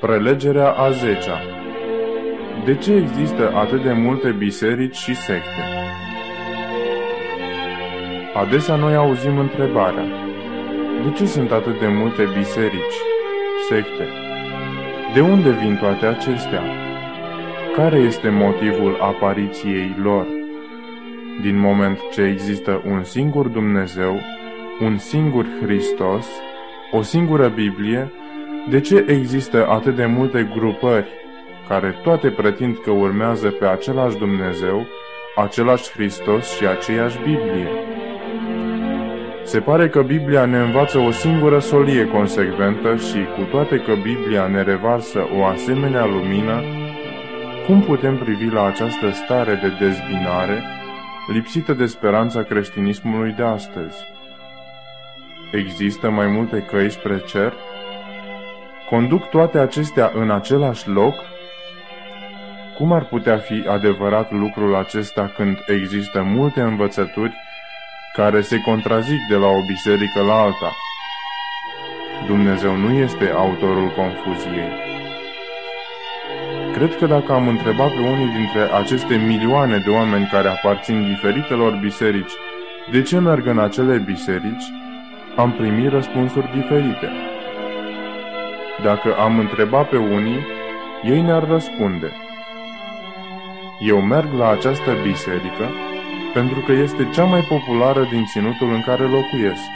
Prelegerea a zecea De ce există atât de multe biserici și secte? Adesea noi auzim întrebarea De ce sunt atât de multe biserici, secte? De unde vin toate acestea? Care este motivul apariției lor? Din moment ce există un singur Dumnezeu, un singur Hristos, o singură Biblie, de ce există atât de multe grupări care toate pretind că urmează pe același Dumnezeu, același Hristos și aceeași Biblie? Se pare că Biblia ne învață o singură solie consecventă și, cu toate că Biblia ne revarsă o asemenea lumină, cum putem privi la această stare de dezbinare, lipsită de speranța creștinismului de astăzi? Există mai multe căi spre cer? Conduc toate acestea în același loc? Cum ar putea fi adevărat lucrul acesta când există multe învățături care se contrazic de la o biserică la alta? Dumnezeu nu este autorul confuziei. Cred că dacă am întrebat pe unii dintre aceste milioane de oameni care aparțin diferitelor biserici de ce merg în acele biserici, am primit răspunsuri diferite. Dacă am întrebat pe unii, ei ne-ar răspunde. Eu merg la această biserică pentru că este cea mai populară din ținutul în care locuiesc.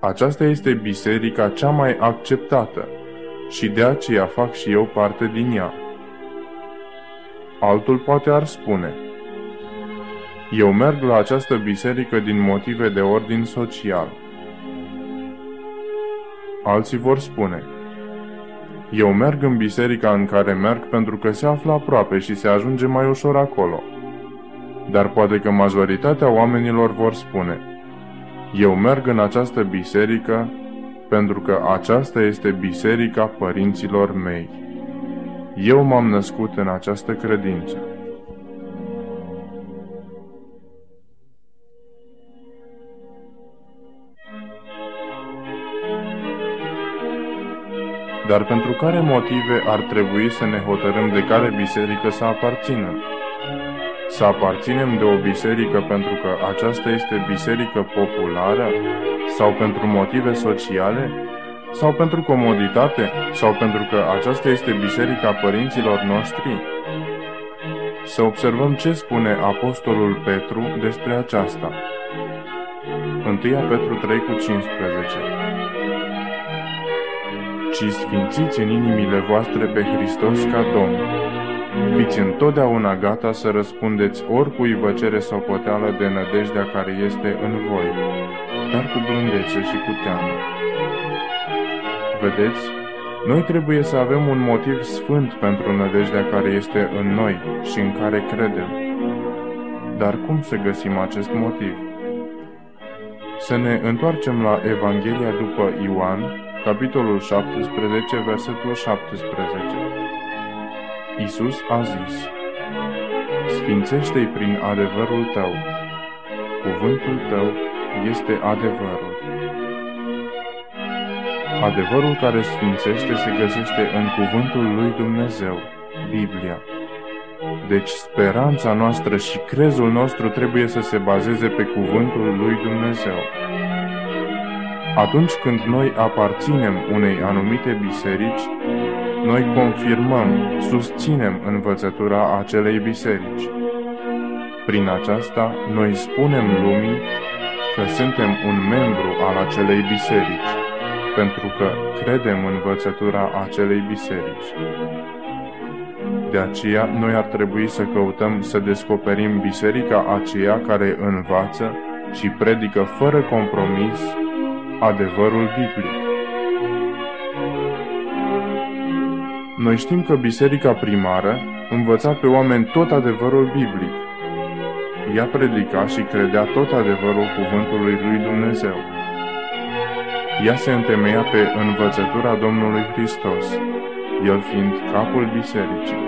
Aceasta este biserica cea mai acceptată și de aceea fac și eu parte din ea. Altul poate ar spune, eu merg la această biserică din motive de ordin social. Alții vor spune, eu merg în biserica în care merg pentru că se află aproape și se ajunge mai ușor acolo. Dar poate că majoritatea oamenilor vor spune, eu merg în această biserică pentru că aceasta este biserica părinților mei. Eu m-am născut în această credință. Dar pentru care motive ar trebui să ne hotărâm de care biserică să aparținem? Să aparținem de o biserică pentru că aceasta este biserică populară? Sau pentru motive sociale? Sau pentru comoditate? Sau pentru că aceasta este biserica părinților noștri? Să observăm ce spune Apostolul Petru despre aceasta. 1 Petru 3 cu 15 ci sfințiți în inimile voastre pe Hristos ca Domn. Fiți întotdeauna gata să răspundeți oricui vă cere socoteală de nădejdea care este în voi, dar cu blândețe și cu teamă. Vedeți, noi trebuie să avem un motiv sfânt pentru nădejdea care este în noi și în care credem. Dar cum să găsim acest motiv? Să ne întoarcem la Evanghelia după Ioan, capitolul 17, versetul 17. Isus a zis, Sfințește-i prin adevărul tău. Cuvântul tău este adevărul. Adevărul care sfințește se găsește în cuvântul lui Dumnezeu, Biblia. Deci speranța noastră și crezul nostru trebuie să se bazeze pe cuvântul lui Dumnezeu. Atunci când noi aparținem unei anumite biserici, noi confirmăm, susținem învățătura acelei biserici. Prin aceasta, noi spunem lumii că suntem un membru al acelei biserici, pentru că credem învățătura acelei biserici. De aceea, noi ar trebui să căutăm să descoperim biserica aceea care învață și predică fără compromis Adevărul biblic Noi știm că biserica primară învăța pe oameni tot adevărul biblic. Ea predica și credea tot adevărul cuvântului lui Dumnezeu. Ea se întemeia pe învățătura Domnului Hristos, el fiind capul bisericii.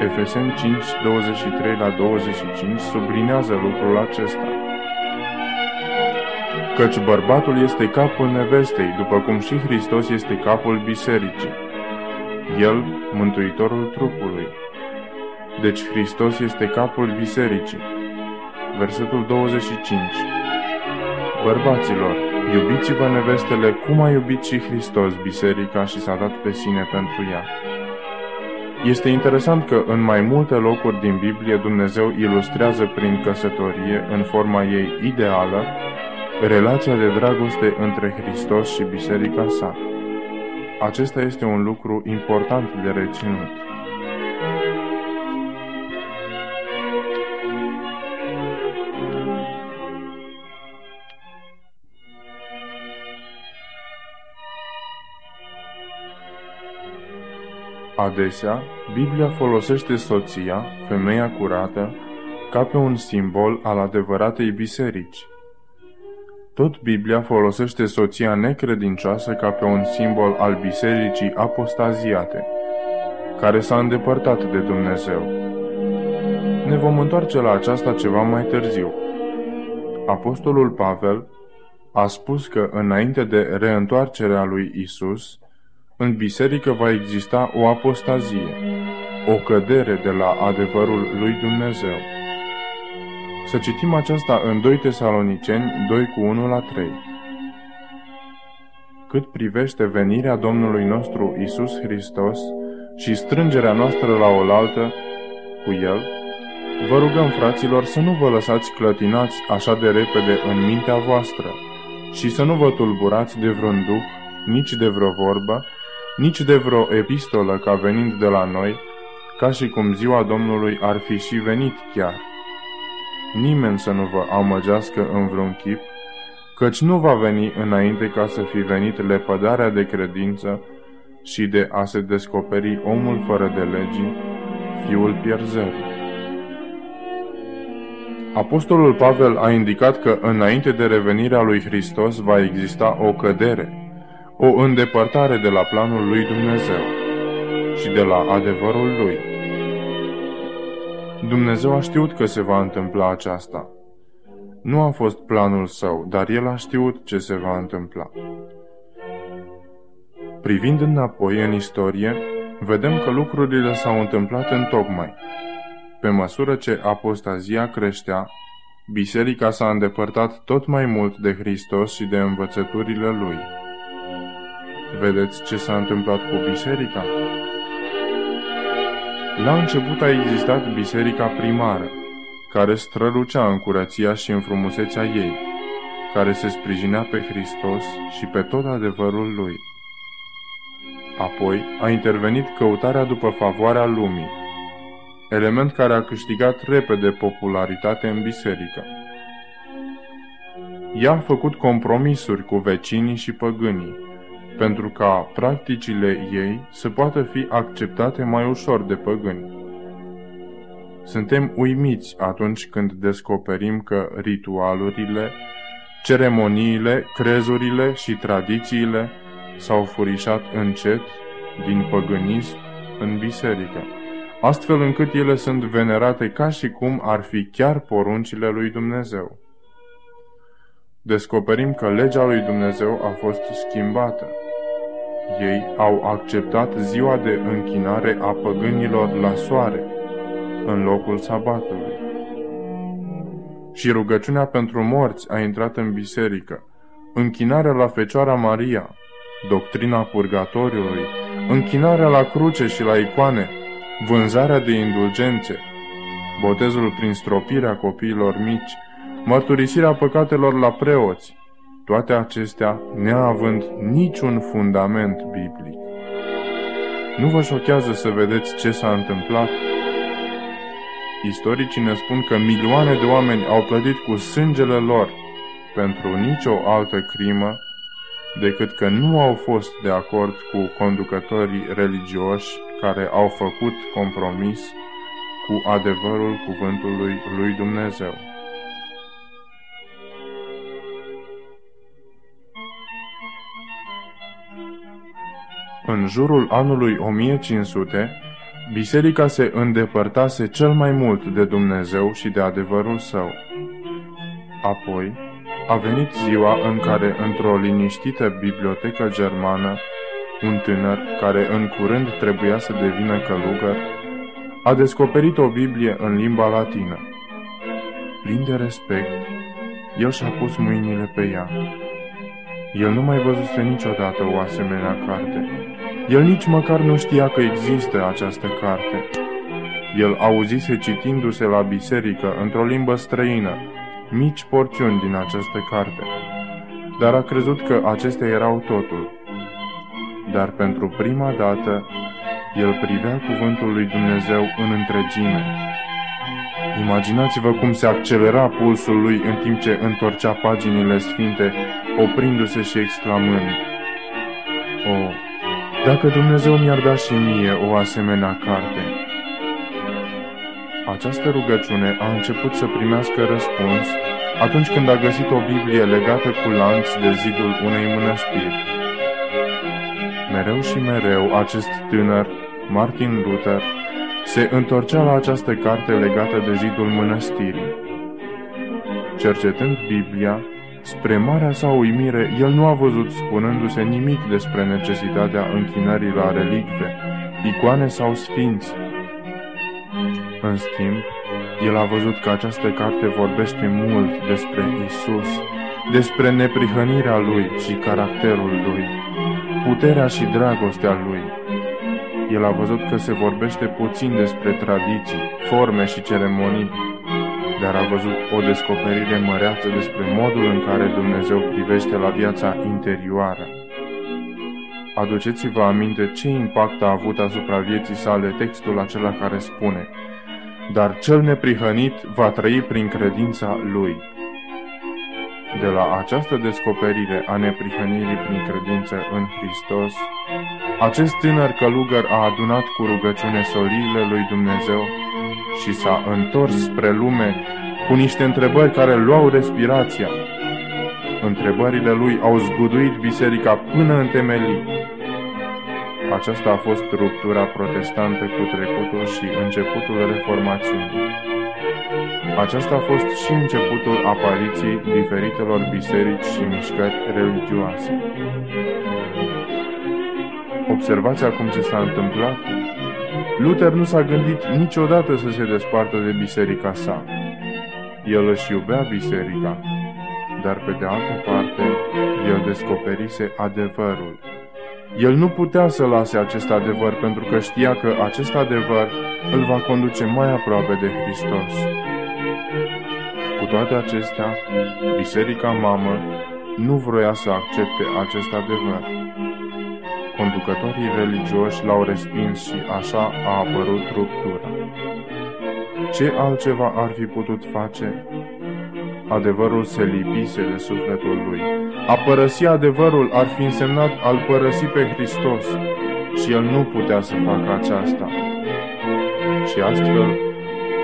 Efeseni 5, 23 la 25 sublinează lucrul acesta. Căci bărbatul este capul nevestei, după cum și Hristos este capul bisericii. El, mântuitorul trupului. Deci Hristos este capul bisericii. Versetul 25 Bărbaților, iubiți-vă nevestele cum a iubit și Hristos biserica și s-a dat pe sine pentru ea. Este interesant că în mai multe locuri din Biblie Dumnezeu ilustrează prin căsătorie, în forma ei ideală, relația de dragoste între Hristos și biserica sa. Acesta este un lucru important de reținut. Adesea, Biblia folosește soția, femeia curată, ca pe un simbol al adevăratei biserici. Tot Biblia folosește soția necredincioasă ca pe un simbol al bisericii apostaziate, care s-a îndepărtat de Dumnezeu. Ne vom întoarce la aceasta ceva mai târziu. Apostolul Pavel a spus că înainte de reîntoarcerea lui Isus, în biserică va exista o apostazie, o cădere de la adevărul lui Dumnezeu. Să citim aceasta în 2 Tesaloniceni 2 cu 1 la 3. Cât privește venirea Domnului nostru Isus Hristos și strângerea noastră la oaltă cu El, vă rugăm, fraților, să nu vă lăsați clătinați așa de repede în mintea voastră și să nu vă tulburați de vreun duh, nici de vreo vorbă, nici de vreo epistolă ca venind de la noi, ca și cum ziua Domnului ar fi și venit chiar. Nimeni să nu vă amăgească în vreun chip, căci nu va veni înainte ca să fi venit lepădarea de credință și de a se descoperi omul fără de legii, fiul pierzării. Apostolul Pavel a indicat că înainte de revenirea lui Hristos va exista o cădere, o îndepărtare de la planul lui Dumnezeu și de la adevărul lui. Dumnezeu a știut că se va întâmpla aceasta. Nu a fost planul său, dar el a știut ce se va întâmpla. Privind înapoi în istorie, vedem că lucrurile s-au întâmplat în tocmai. Pe măsură ce apostazia creștea, biserica s-a îndepărtat tot mai mult de Hristos și de învățăturile lui. Vedeți ce s-a întâmplat cu biserica? La început a existat biserica primară, care strălucea în curăția și în frumusețea ei, care se sprijinea pe Hristos și pe tot adevărul lui. Apoi a intervenit căutarea după favoarea lumii, element care a câștigat repede popularitate în biserică. Ea a făcut compromisuri cu vecinii și păgânii, pentru ca practicile ei să poată fi acceptate mai ușor de păgâni. Suntem uimiți atunci când descoperim că ritualurile, ceremoniile, crezurile și tradițiile s-au furișat încet din păgânism în biserică, astfel încât ele sunt venerate ca și cum ar fi chiar poruncile lui Dumnezeu. Descoperim că legea lui Dumnezeu a fost schimbată ei au acceptat ziua de închinare a păgânilor la soare, în locul sabatului. Și rugăciunea pentru morți a intrat în biserică, închinarea la Fecioara Maria, doctrina purgatoriului, închinarea la cruce și la icoane, vânzarea de indulgențe, botezul prin stropirea copiilor mici, mărturisirea păcatelor la preoți, toate acestea neavând niciun fundament biblic. Nu vă șochează să vedeți ce s-a întâmplat? Istoricii ne spun că milioane de oameni au plătit cu sângele lor pentru nicio altă crimă decât că nu au fost de acord cu conducătorii religioși care au făcut compromis cu adevărul cuvântului lui Dumnezeu. În jurul anului 1500, biserica se îndepărtase cel mai mult de Dumnezeu și de adevărul său. Apoi, A venit ziua în care, într-o liniștită bibliotecă germană, un tânăr, care în curând trebuia să devină călugăr, a descoperit o Biblie în limba latină. Plin de respect, el și-a pus mâinile pe ea. El nu mai văzuse niciodată o asemenea carte. El nici măcar nu știa că există această carte. El auzise citindu-se la biserică, într-o limbă străină, mici porțiuni din această carte, dar a crezut că acestea erau totul. Dar pentru prima dată, el privea cuvântul lui Dumnezeu în întregime. Imaginați-vă cum se accelera pulsul lui în timp ce întorcea paginile sfinte, oprindu-se și exclamând, O, dacă Dumnezeu mi-ar da și mie o asemenea carte! Această rugăciune a început să primească răspuns atunci când a găsit o Biblie legată cu lanț de zidul unei mănăstiri. Mereu și mereu acest tânăr, Martin Luther, se întorcea la această carte legată de zidul mănăstirii. Cercetând Biblia, spre marea sa uimire, el nu a văzut spunându-se nimic despre necesitatea închinării la relicve, icoane sau sfinți. În schimb, el a văzut că această carte vorbește mult despre Isus, despre neprihănirea lui și caracterul lui, puterea și dragostea lui. El a văzut că se vorbește puțin despre tradiții, forme și ceremonii, dar a văzut o descoperire măreață despre modul în care Dumnezeu privește la viața interioară. Aduceți-vă aminte ce impact a avut asupra vieții sale textul acela care spune Dar cel neprihănit va trăi prin credința lui. De la această descoperire a neprihănirii prin credință în Hristos, acest tânăr călugăr a adunat cu rugăciune soliile lui Dumnezeu și s-a întors spre lume cu niște întrebări care luau respirația. Întrebările lui au zguduit biserica până în temelii. Aceasta a fost ruptura protestantă cu trecutul și începutul reformațiunii. Aceasta a fost și începutul apariției diferitelor biserici și mișcări religioase. Observați acum ce s-a întâmplat? Luther nu s-a gândit niciodată să se despartă de biserica sa. El își iubea biserica, dar pe de altă parte, el descoperise adevărul. El nu putea să lase acest adevăr pentru că știa că acest adevăr îl va conduce mai aproape de Hristos. Cu toate acestea, biserica mamă nu vroia să accepte acest adevăr. Conducătorii religioși l-au respins și așa a apărut ruptura. Ce altceva ar fi putut face? Adevărul se lipise de sufletul lui. A părăsi adevărul ar fi însemnat al părăsi pe Hristos și el nu putea să facă aceasta. Și astfel,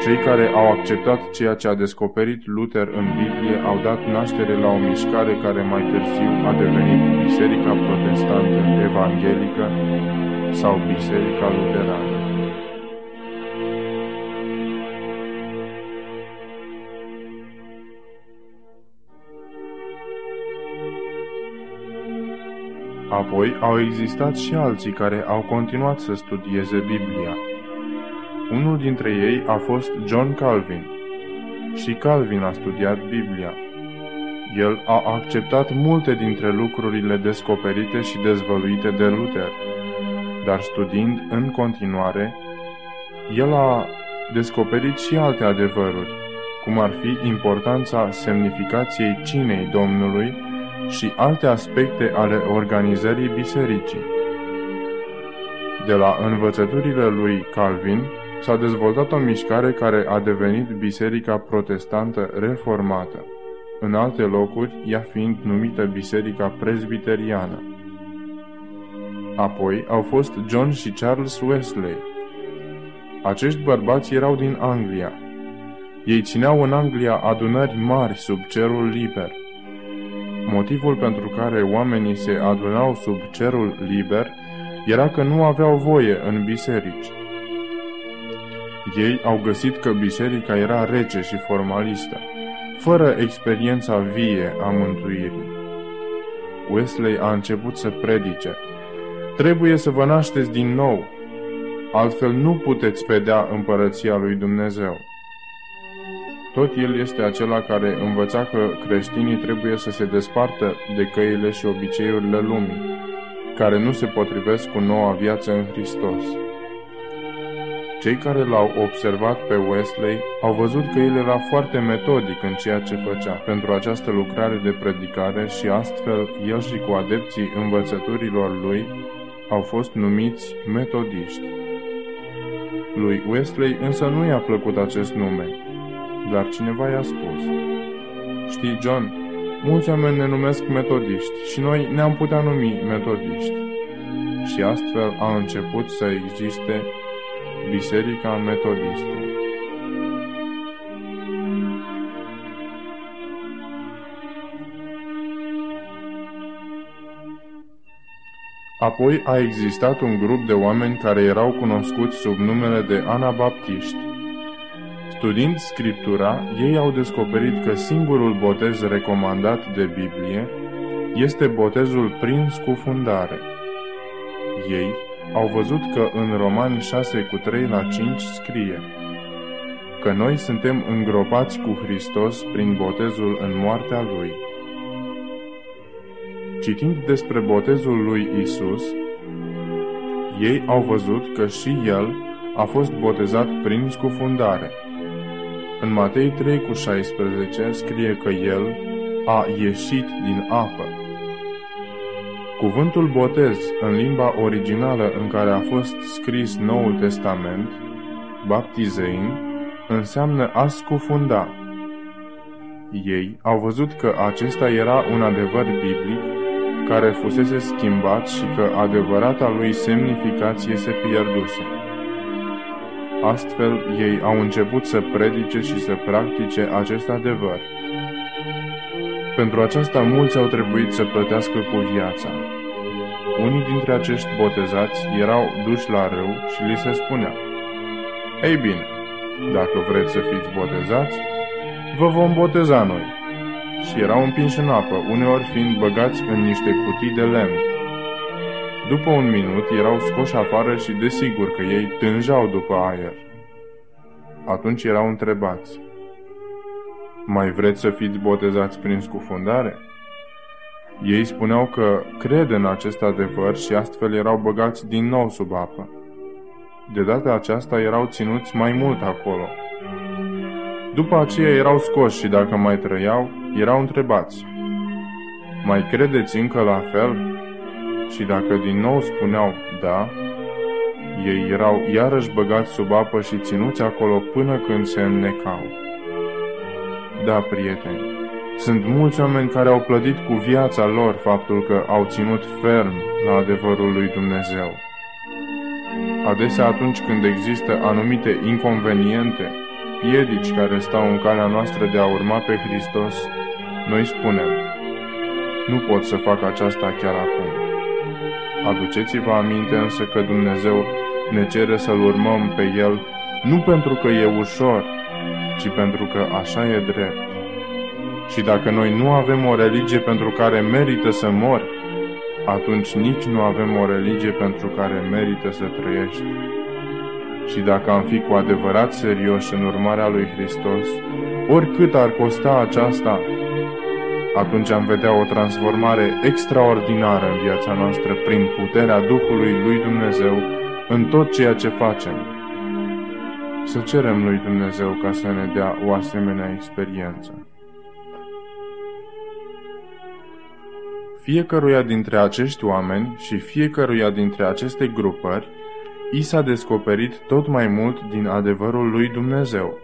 cei care au acceptat ceea ce a descoperit Luther în Biblie au dat naștere la o mișcare care mai târziu a devenit Biserica Protestantă Evanghelică sau Biserica Luterană. Apoi au existat și alții care au continuat să studieze Biblia. Unul dintre ei a fost John Calvin. Și Calvin a studiat Biblia. El a acceptat multe dintre lucrurile descoperite și dezvăluite de Luther, dar studiind în continuare, el a descoperit și alte adevăruri, cum ar fi importanța semnificației cinei Domnului și alte aspecte ale organizării bisericii. De la învățăturile lui Calvin s-a dezvoltat o mișcare care a devenit Biserica Protestantă Reformată, în alte locuri ea fiind numită Biserica Presbiteriană. Apoi au fost John și Charles Wesley. Acești bărbați erau din Anglia. Ei țineau în Anglia adunări mari sub cerul liber. Motivul pentru care oamenii se adunau sub cerul liber era că nu aveau voie în biserici. Ei au găsit că biserica era rece și formalistă. fără experiența vie a mântuirii. Wesley a început să predice. Trebuie să vă nașteți din nou, altfel nu puteți vedea împărăția lui Dumnezeu. Tot el este acela care învăța că creștinii trebuie să se despartă de căile și obiceiurile lumii, care nu se potrivesc cu noua viață în Hristos. Cei care l-au observat pe Wesley au văzut că el era foarte metodic în ceea ce făcea pentru această lucrare de predicare și astfel el și cu adepții învățăturilor lui au fost numiți metodiști. Lui Wesley însă nu i-a plăcut acest nume, dar cineva i-a spus Știi, John, mulți oameni ne numesc metodiști și noi ne-am putea numi metodiști. Și astfel a început să existe Biserica Metodistă. Apoi a existat un grup de oameni care erau cunoscuți sub numele de anabaptiști. Studiind Scriptura, ei au descoperit că singurul botez recomandat de Biblie este botezul prin scufundare. Ei au văzut că în Romani 6 cu 3 la 5 scrie că noi suntem îngropați cu Hristos prin botezul în moartea Lui. Citind despre botezul lui Isus, ei au văzut că și El a fost botezat prin scufundare. În Matei 3 cu 16 scrie că El a ieșit din apă. Cuvântul botez în limba originală în care a fost scris Noul Testament, baptizein, înseamnă a scufunda. Ei au văzut că acesta era un adevăr biblic care fusese schimbat și că adevărata lui semnificație se pierduse. Astfel, ei au început să predice și să practice acest adevăr. Pentru aceasta mulți au trebuit să plătească cu viața. Unii dintre acești botezați erau duși la râu și li se spunea Ei bine, dacă vreți să fiți botezați, vă vom boteza noi. Și erau împinși în apă, uneori fiind băgați în niște cutii de lemn. După un minut erau scoși afară și desigur că ei tânjau după aer. Atunci erau întrebați, mai vreți să fiți botezați prin scufundare? Ei spuneau că cred în acest adevăr și astfel erau băgați din nou sub apă. De data aceasta erau ținuți mai mult acolo. După aceea erau scoși și dacă mai trăiau, erau întrebați. Mai credeți încă la fel? Și dacă din nou spuneau da, ei erau iarăși băgați sub apă și ținuți acolo până când se înnecau. Da, prieteni, sunt mulți oameni care au plătit cu viața lor faptul că au ținut ferm la adevărul lui Dumnezeu. Adesea atunci când există anumite inconveniente, piedici care stau în calea noastră de a urma pe Hristos, noi spunem, nu pot să fac aceasta chiar acum. Aduceți-vă aminte însă că Dumnezeu ne cere să-L urmăm pe El nu pentru că e ușor, ci pentru că așa e drept. Și dacă noi nu avem o religie pentru care merită să mori, atunci nici nu avem o religie pentru care merită să trăiești. Și dacă am fi cu adevărat serioși în urmarea lui Hristos, oricât ar costa aceasta, atunci am vedea o transformare extraordinară în viața noastră prin puterea Duhului lui Dumnezeu în tot ceea ce facem. Să cerem lui Dumnezeu ca să ne dea o asemenea experiență. Fiecăruia dintre acești oameni și fiecăruia dintre aceste grupări, i s-a descoperit tot mai mult din adevărul lui Dumnezeu.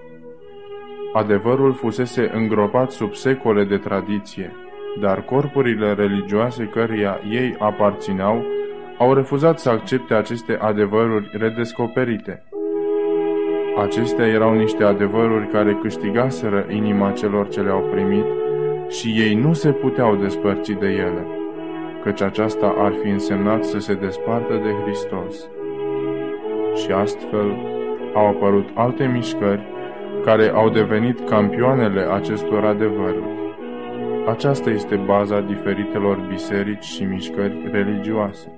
Adevărul fusese îngropat sub secole de tradiție, dar corpurile religioase căreia ei aparțineau au refuzat să accepte aceste adevăruri redescoperite. Acestea erau niște adevăruri care câștigaseră inima celor ce le-au primit și ei nu se puteau despărți de ele, căci aceasta ar fi însemnat să se despartă de Hristos. Și astfel au apărut alte mișcări care au devenit campioanele acestor adevăruri. Aceasta este baza diferitelor biserici și mișcări religioase.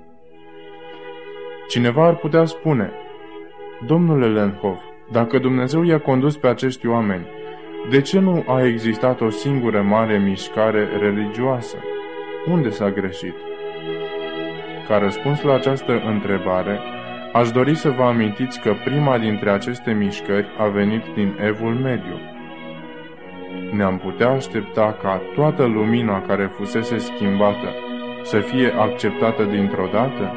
Cineva ar putea spune, Domnule Lenhoff, dacă Dumnezeu i-a condus pe acești oameni, de ce nu a existat o singură mare mișcare religioasă? Unde s-a greșit? Ca răspuns la această întrebare, aș dori să vă amintiți că prima dintre aceste mișcări a venit din Evul Mediu. Ne-am putea aștepta ca toată lumina care fusese schimbată să fie acceptată dintr-o dată?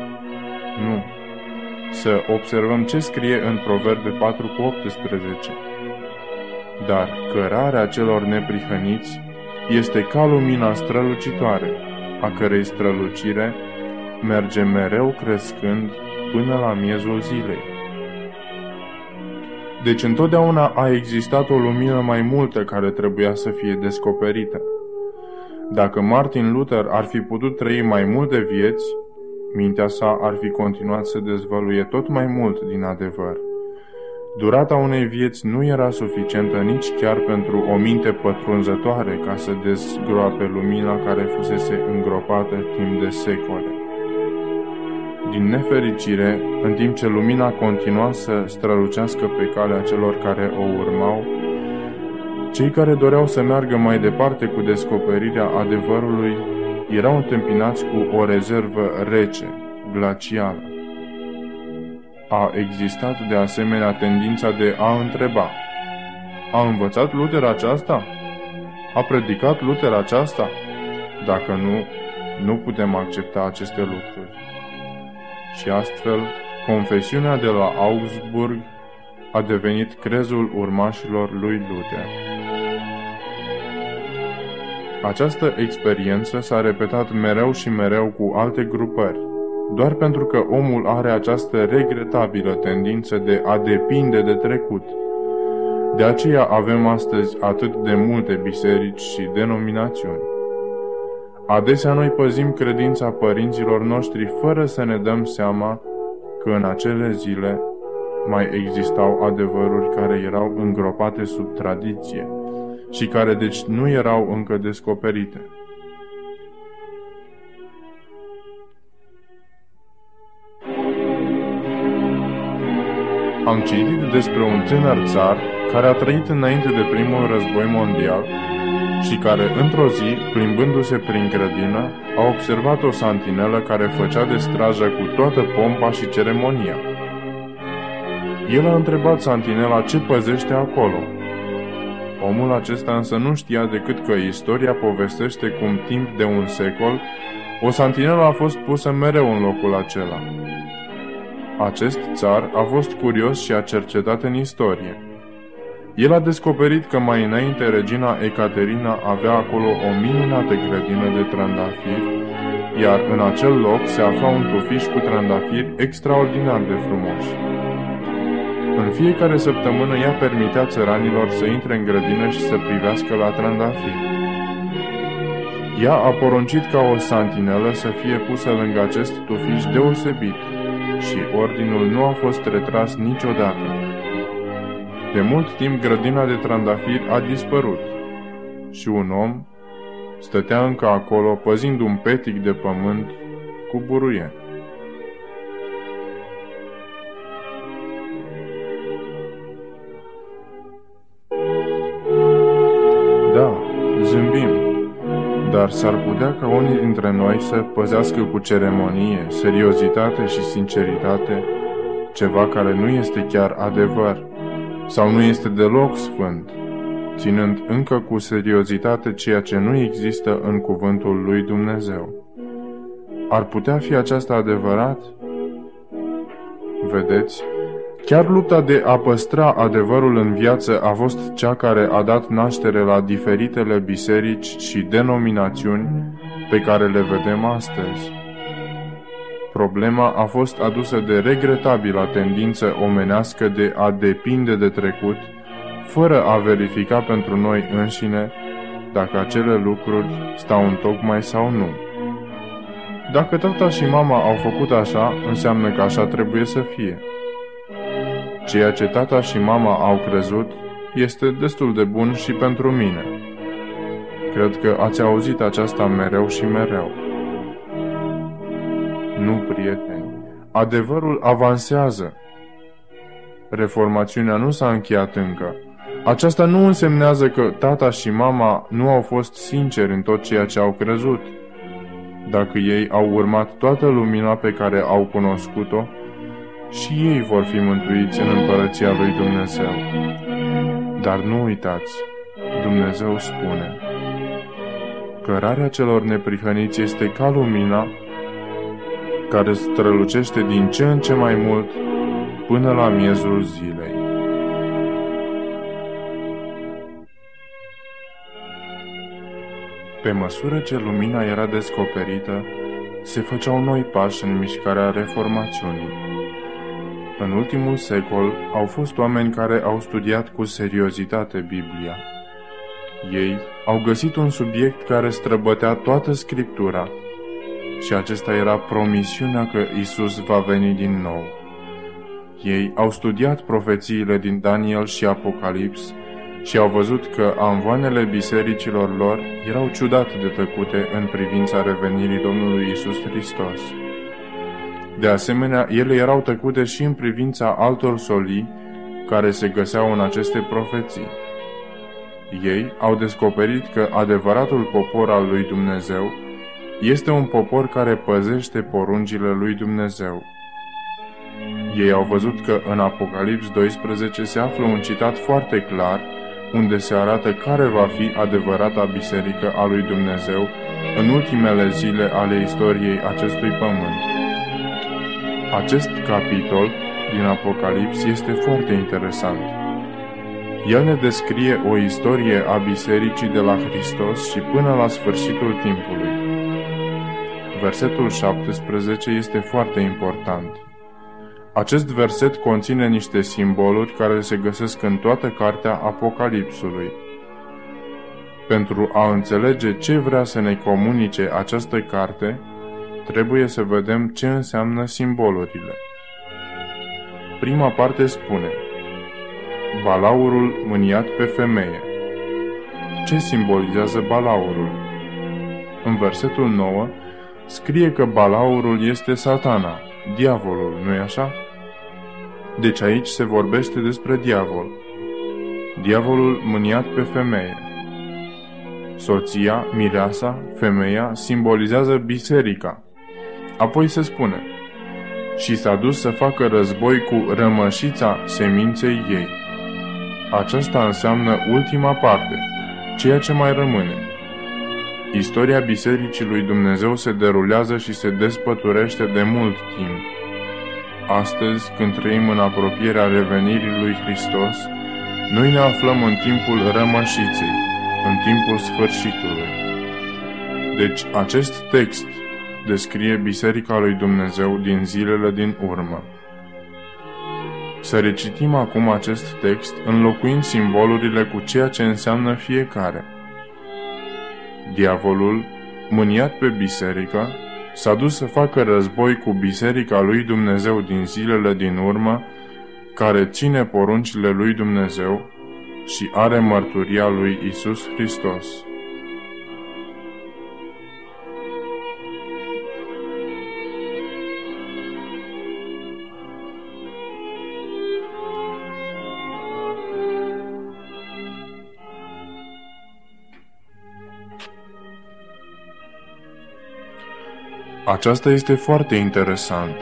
Nu. Să observăm ce scrie în Proverbe 4 cu 18. Dar cărarea celor neprihăniți este ca lumina strălucitoare, a cărei strălucire merge mereu crescând până la miezul zilei. Deci întotdeauna a existat o lumină mai multă care trebuia să fie descoperită. Dacă Martin Luther ar fi putut trăi mai multe vieți, mintea sa ar fi continuat să dezvăluie tot mai mult din adevăr. Durata unei vieți nu era suficientă nici chiar pentru o minte pătrunzătoare ca să dezgroape lumina care fusese îngropată timp de secole. Din nefericire, în timp ce lumina continua să strălucească pe calea celor care o urmau, cei care doreau să meargă mai departe cu descoperirea adevărului erau întâmpinați cu o rezervă rece, glacială. A existat de asemenea tendința de a întreba. A învățat Luther aceasta? A predicat Luther aceasta? Dacă nu, nu putem accepta aceste lucruri. Și astfel, confesiunea de la Augsburg a devenit crezul urmașilor lui Luther. Această experiență s-a repetat mereu și mereu cu alte grupări, doar pentru că omul are această regretabilă tendință de a depinde de trecut. De aceea avem astăzi atât de multe biserici și denominațiuni. Adesea noi păzim credința părinților noștri fără să ne dăm seama că în acele zile mai existau adevăruri care erau îngropate sub tradiție și care deci nu erau încă descoperite. Am citit despre un tânăr țar care a trăit înainte de primul război mondial și care, într-o zi, plimbându-se prin grădină, a observat o santinelă care făcea de strajă cu toată pompa și ceremonia. El a întrebat santinela ce păzește acolo. Omul acesta însă nu știa decât că istoria povestește cum timp de un secol o santinelă a fost pusă mereu în locul acela. Acest țar a fost curios și a cercetat în istorie. El a descoperit că mai înainte regina Ecaterina avea acolo o minunată grădină de trandafiri, iar în acel loc se afla un tufiș cu trandafiri extraordinar de frumoși. În fiecare săptămână ea permitea țăranilor să intre în grădină și să privească la trandafiri. Ea a poruncit ca o santinelă să fie pusă lângă acest tufiș deosebit și ordinul nu a fost retras niciodată. De mult timp grădina de trandafiri a dispărut și un om stătea încă acolo păzind un petic de pământ cu buruie. Dar s-ar putea ca unii dintre noi să păzească cu ceremonie, seriozitate și sinceritate ceva care nu este chiar adevăr sau nu este deloc sfânt, ținând încă cu seriozitate ceea ce nu există în cuvântul lui Dumnezeu. Ar putea fi aceasta adevărat? Vedeți, chiar lupta de a păstra adevărul în viață a fost cea care a dat naștere la diferitele biserici și denominațiuni pe care le vedem astăzi. Problema a fost adusă de regretabila tendință omenească de a depinde de trecut, fără a verifica pentru noi înșine dacă acele lucruri stau în tocmai sau nu. Dacă tata și mama au făcut așa, înseamnă că așa trebuie să fie. Ceea ce tata și mama au crezut este destul de bun și pentru mine. Cred că ați auzit aceasta mereu și mereu. Nu, prieteni, adevărul avansează. Reformațiunea nu s-a încheiat încă. Aceasta nu însemnează că tata și mama nu au fost sinceri în tot ceea ce au crezut. Dacă ei au urmat toată lumina pe care au cunoscut-o, și ei vor fi mântuiți în împărăția lui Dumnezeu. Dar nu uitați, Dumnezeu spune, cărarea celor neprihăniți este ca lumina care strălucește din ce în ce mai mult până la miezul zilei. Pe măsură ce lumina era descoperită, se făceau noi pași în mișcarea reformațiunii. În ultimul secol au fost oameni care au studiat cu seriozitate Biblia. Ei au găsit un subiect care străbătea toată Scriptura și acesta era promisiunea că Isus va veni din nou. Ei au studiat profețiile din Daniel și Apocalips și au văzut că amvoanele bisericilor lor erau ciudat de tăcute în privința revenirii Domnului Isus Hristos. De asemenea, ele erau tăcute și în privința altor solii care se găseau în aceste profeții. Ei au descoperit că adevăratul popor al lui Dumnezeu este un popor care păzește poruncile lui Dumnezeu. Ei au văzut că în Apocalips 12 se află un citat foarte clar unde se arată care va fi adevărata biserică a lui Dumnezeu în ultimele zile ale istoriei acestui pământ. Acest capitol din Apocalips este foarte interesant. El ne descrie o istorie a bisericii de la Hristos și până la sfârșitul timpului. Versetul 17 este foarte important. Acest verset conține niște simboluri care se găsesc în toată cartea Apocalipsului. Pentru a înțelege ce vrea să ne comunice această carte, trebuie să vedem ce înseamnă simbolurile. Prima parte spune Balaurul mâniat pe femeie. Ce simbolizează balaurul? În versetul 9 scrie că balaurul este satana, diavolul, nu-i așa? Deci aici se vorbește despre diavol. Diavolul mâniat pe femeie. Soția, mireasa, femeia simbolizează biserica, Apoi se spune, și s-a dus să facă război cu rămășița seminței ei. Aceasta înseamnă ultima parte, ceea ce mai rămâne. Istoria Bisericii lui Dumnezeu se derulează și se despăturește de mult timp. Astăzi, când trăim în apropierea revenirii lui Hristos, noi ne aflăm în timpul rămășiței, în timpul sfârșitului. Deci, acest text descrie Biserica lui Dumnezeu din zilele din urmă. Să recitim acum acest text înlocuind simbolurile cu ceea ce înseamnă fiecare. Diavolul, mâniat pe biserică, s-a dus să facă război cu biserica lui Dumnezeu din zilele din urmă, care ține poruncile lui Dumnezeu și are mărturia lui Isus Hristos. Aceasta este foarte interesant.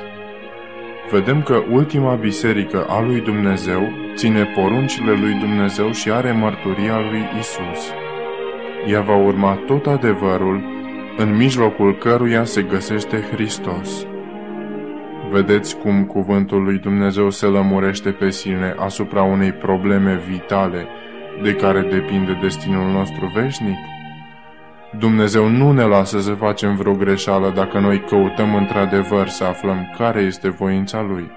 Vedem că ultima biserică a lui Dumnezeu ține poruncile lui Dumnezeu și are mărturia lui Isus. Ea va urma tot adevărul, în mijlocul căruia se găsește Hristos. Vedeți cum cuvântul lui Dumnezeu se lămurește pe sine asupra unei probleme vitale de care depinde destinul nostru veșnic? Dumnezeu nu ne lasă să facem vreo greșeală dacă noi căutăm într-adevăr să aflăm care este voința Lui.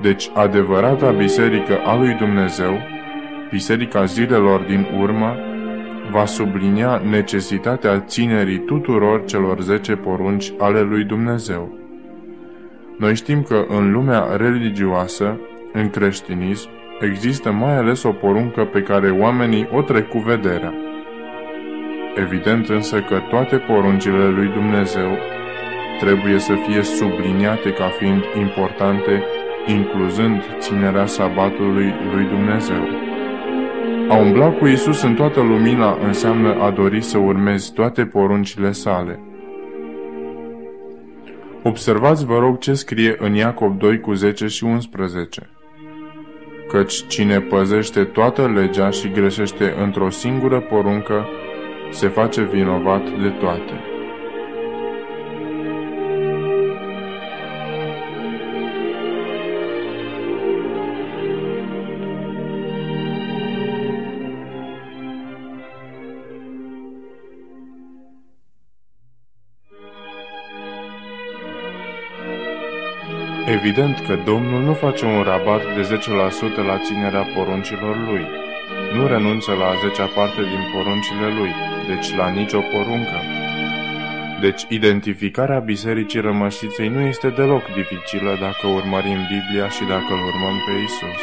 Deci, adevărata biserică a lui Dumnezeu, biserica zilelor din urmă, va sublinia necesitatea ținerii tuturor celor zece porunci ale lui Dumnezeu. Noi știm că în lumea religioasă, în creștinism, există mai ales o poruncă pe care oamenii o trec cu vederea. Evident însă că toate poruncile lui Dumnezeu trebuie să fie subliniate ca fiind importante, incluzând ținerea sabatului lui Dumnezeu. A umbla cu Isus în toată lumina înseamnă a dori să urmezi toate poruncile sale. Observați, vă rog, ce scrie în Iacob 2 cu 10 și 11. Căci cine păzește toată legea și greșește într-o singură poruncă, se face vinovat de toate. Evident că Domnul nu face un rabat de 10% la ținerea poruncilor lui. Nu renunță la a zecea parte din poruncile lui, deci la nicio poruncă. Deci identificarea Bisericii Rămășiței nu este deloc dificilă dacă urmărim Biblia și dacă îl urmăm pe Isus.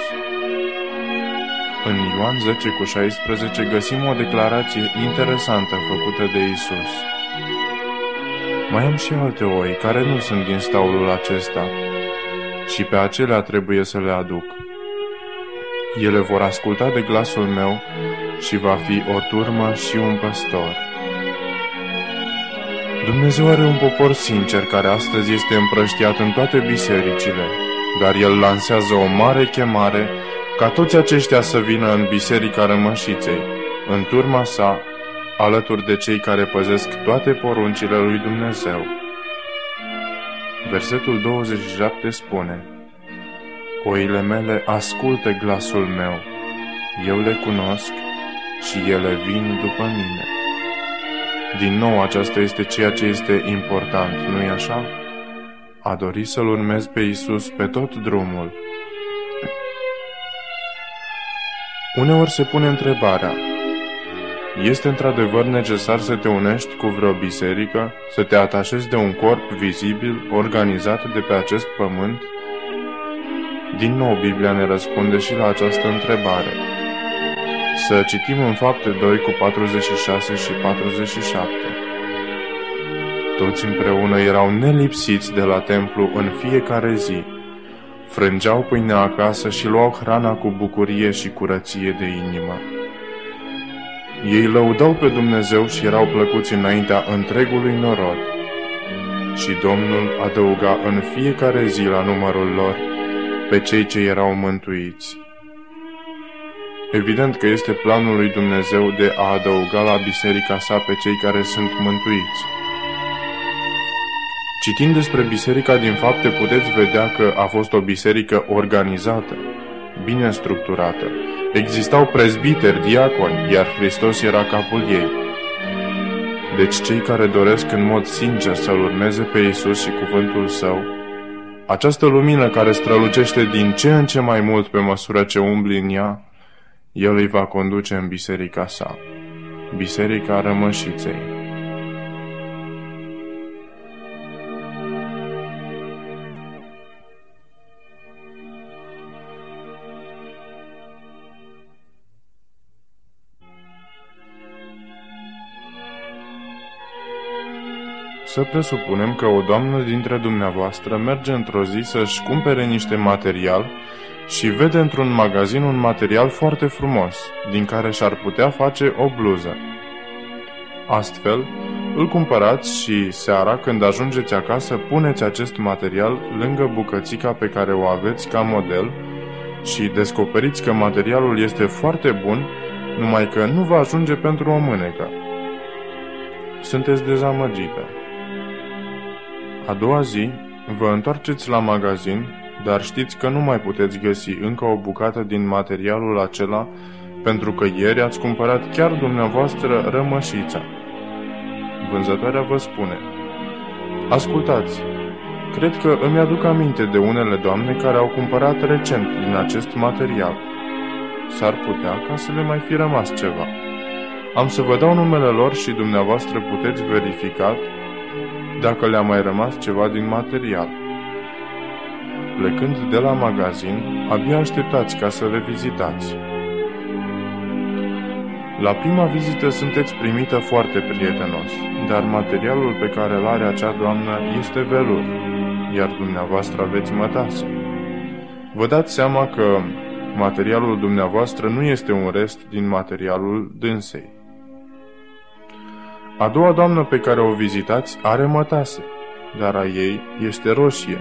În Ioan 10 cu 16 găsim o declarație interesantă făcută de Isus. Mai am și alte oi care nu sunt din staulul acesta, și pe acelea trebuie să le aduc. Ele vor asculta de glasul meu și va fi o turmă și un păstor. Dumnezeu are un popor sincer care astăzi este împrăștiat în toate bisericile, dar El lansează o mare chemare ca toți aceștia să vină în biserica rămășiței, în turma sa, alături de cei care păzesc toate poruncile lui Dumnezeu. Versetul 27 spune Oile mele ascultă glasul meu, eu le cunosc și ele vin după mine. Din nou, aceasta este ceea ce este important, nu-i așa? A dori să-L urmez pe Isus pe tot drumul. Uneori se pune întrebarea, este într-adevăr necesar să te unești cu vreo biserică, să te atașezi de un corp vizibil, organizat de pe acest pământ? Din nou Biblia ne răspunde și la această întrebare. Să citim în fapte 2 cu 46 și 47. Toți împreună erau nelipsiți de la templu în fiecare zi. Frângeau pâinea acasă și luau hrana cu bucurie și curăție de inimă ei lăudau pe Dumnezeu și erau plăcuți înaintea întregului norod. Și Domnul adăuga în fiecare zi la numărul lor pe cei ce erau mântuiți. Evident că este planul lui Dumnezeu de a adăuga la biserica sa pe cei care sunt mântuiți. Citind despre biserica din fapte puteți vedea că a fost o biserică organizată, bine structurată, Existau prezbiteri, diaconi, iar Hristos era capul ei. Deci cei care doresc în mod sincer să-L urmeze pe Isus și cuvântul Său, această lumină care strălucește din ce în ce mai mult pe măsură ce umbli în ea, El îi va conduce în biserica sa, biserica rămășiței. Să presupunem că o doamnă dintre dumneavoastră merge într-o zi să-și cumpere niște material și vede într-un magazin un material foarte frumos, din care și-ar putea face o bluză. Astfel, îl cumpărați și seara, când ajungeți acasă, puneți acest material lângă bucățica pe care o aveți ca model și descoperiți că materialul este foarte bun, numai că nu va ajunge pentru o mânecă. Sunteți dezamăgită. A doua zi, vă întoarceți la magazin, dar știți că nu mai puteți găsi încă o bucată din materialul acela pentru că ieri ați cumpărat chiar dumneavoastră rămășița. Vânzătoarea vă spune Ascultați, cred că îmi aduc aminte de unele doamne care au cumpărat recent din acest material. S-ar putea ca să le mai fi rămas ceva. Am să vă dau numele lor și dumneavoastră puteți verifica dacă le-a mai rămas ceva din material. Plecând de la magazin, abia așteptați ca să le vizitați. La prima vizită sunteți primită foarte prietenos, dar materialul pe care îl are acea doamnă este velur, iar dumneavoastră aveți mătase. Vă dați seama că materialul dumneavoastră nu este un rest din materialul dânsei. A doua doamnă pe care o vizitați are mătase, dar a ei este roșie,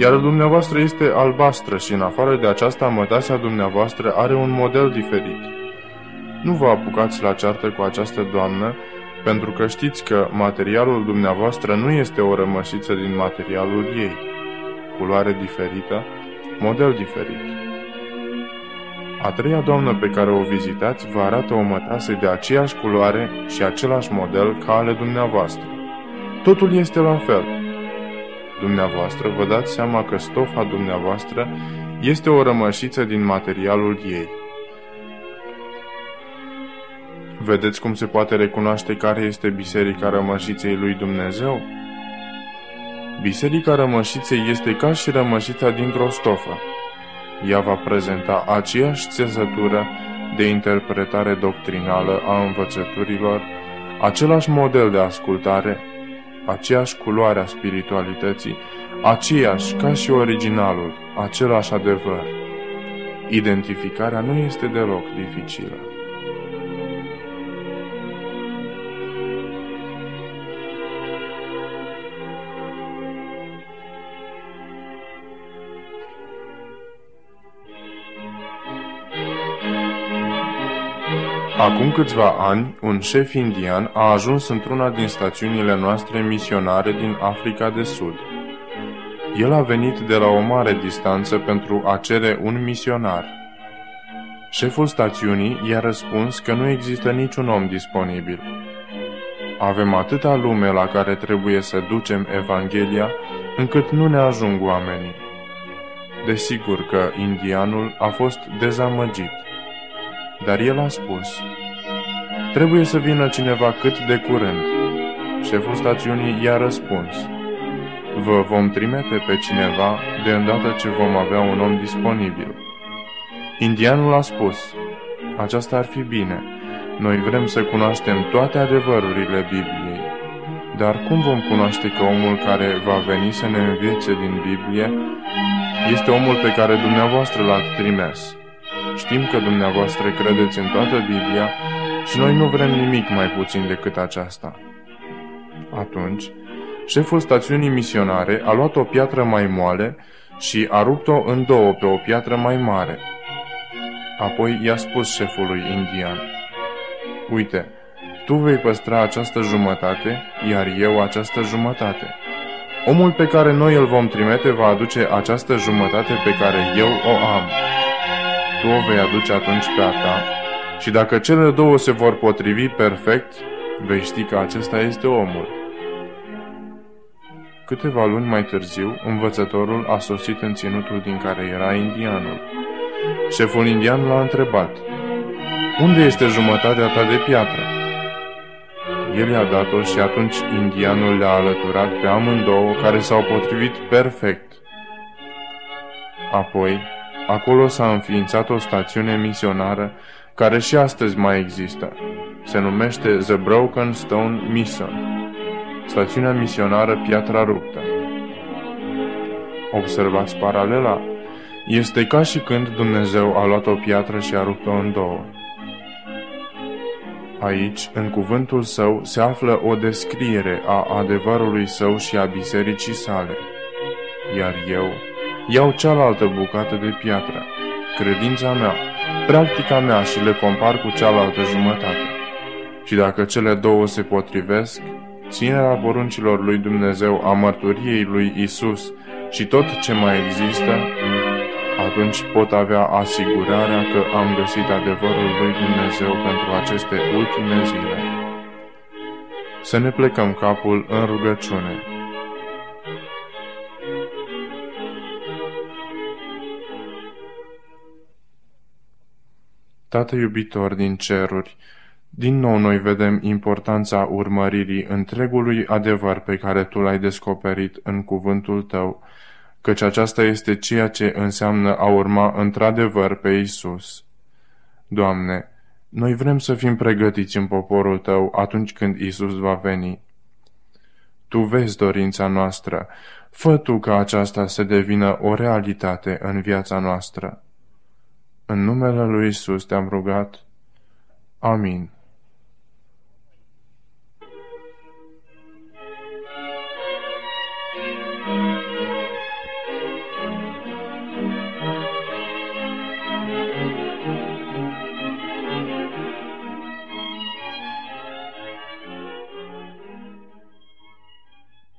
iar dumneavoastră este albastră și în afară de aceasta mătasea dumneavoastră are un model diferit. Nu vă apucați la ceartă cu această doamnă, pentru că știți că materialul dumneavoastră nu este o rămășiță din materialul ei. Culoare diferită, model diferit. A treia doamnă pe care o vizitați vă arată o mătase de aceeași culoare și același model ca ale dumneavoastră. Totul este la fel. Dumneavoastră vă dați seama că stofa dumneavoastră este o rămășiță din materialul ei. Vedeți cum se poate recunoaște care este biserica rămășiței lui Dumnezeu? Biserica rămășiței este ca și rămășița dintr-o stofă. Ea va prezenta aceeași țezătură de interpretare doctrinală a învățăturilor, același model de ascultare, aceeași culoare a spiritualității, aceeași ca și originalul, același adevăr. Identificarea nu este deloc dificilă. Acum câțiva ani, un șef indian a ajuns într-una din stațiunile noastre misionare din Africa de Sud. El a venit de la o mare distanță pentru a cere un misionar. Șeful stațiunii i-a răspuns că nu există niciun om disponibil. Avem atâta lume la care trebuie să ducem Evanghelia, încât nu ne ajung oamenii. Desigur că indianul a fost dezamăgit. Dar el a spus, Trebuie să vină cineva cât de curând. Șeful stațiunii i-a răspuns, Vă vom trimite pe cineva de îndată ce vom avea un om disponibil. Indianul a spus, Aceasta ar fi bine. Noi vrem să cunoaștem toate adevărurile Bibliei. Dar cum vom cunoaște că omul care va veni să ne înviețe din Biblie este omul pe care dumneavoastră l-ați trimis? Știm că dumneavoastră credeți în toată Biblia și noi nu vrem nimic mai puțin decât aceasta. Atunci, șeful stațiunii misionare a luat o piatră mai moale și a rupt-o în două pe o piatră mai mare. Apoi i-a spus șefului indian, Uite, tu vei păstra această jumătate, iar eu această jumătate. Omul pe care noi îl vom trimite va aduce această jumătate pe care eu o am tu o vei aduce atunci pe a ta și dacă cele două se vor potrivi perfect, vei ști că acesta este omul. Câteva luni mai târziu, învățătorul a sosit în ținutul din care era indianul. Șeful indian l-a întrebat, Unde este jumătatea ta de piatră?" El i-a dat-o și atunci indianul le-a alăturat pe amândouă care s-au potrivit perfect. Apoi, Acolo s-a înființat o stațiune misionară care și astăzi mai există. Se numește The Broken Stone Mission, stațiunea misionară Piatra Ruptă. Observați paralela? Este ca și când Dumnezeu a luat o piatră și a rupt-o în două. Aici, în cuvântul său, se află o descriere a adevărului său și a bisericii sale. Iar eu, Iau cealaltă bucată de piatră, credința mea, practica mea și le compar cu cealaltă jumătate. Și dacă cele două se potrivesc, ținerea poruncilor lui Dumnezeu, a mărturiei lui Isus și tot ce mai există, atunci pot avea asigurarea că am găsit adevărul lui Dumnezeu pentru aceste ultime zile. Să ne plecăm capul în rugăciune. Tată iubitor din ceruri, din nou noi vedem importanța urmăririi întregului adevăr pe care Tu l-ai descoperit în cuvântul Tău căci aceasta este ceea ce înseamnă a urma într-adevăr pe Isus. Doamne, noi vrem să fim pregătiți în poporul Tău atunci când Isus va veni. Tu vezi dorința noastră, fă Tu ca aceasta să devină o realitate în viața noastră. În numele Lui Isus te-am rugat. Amin.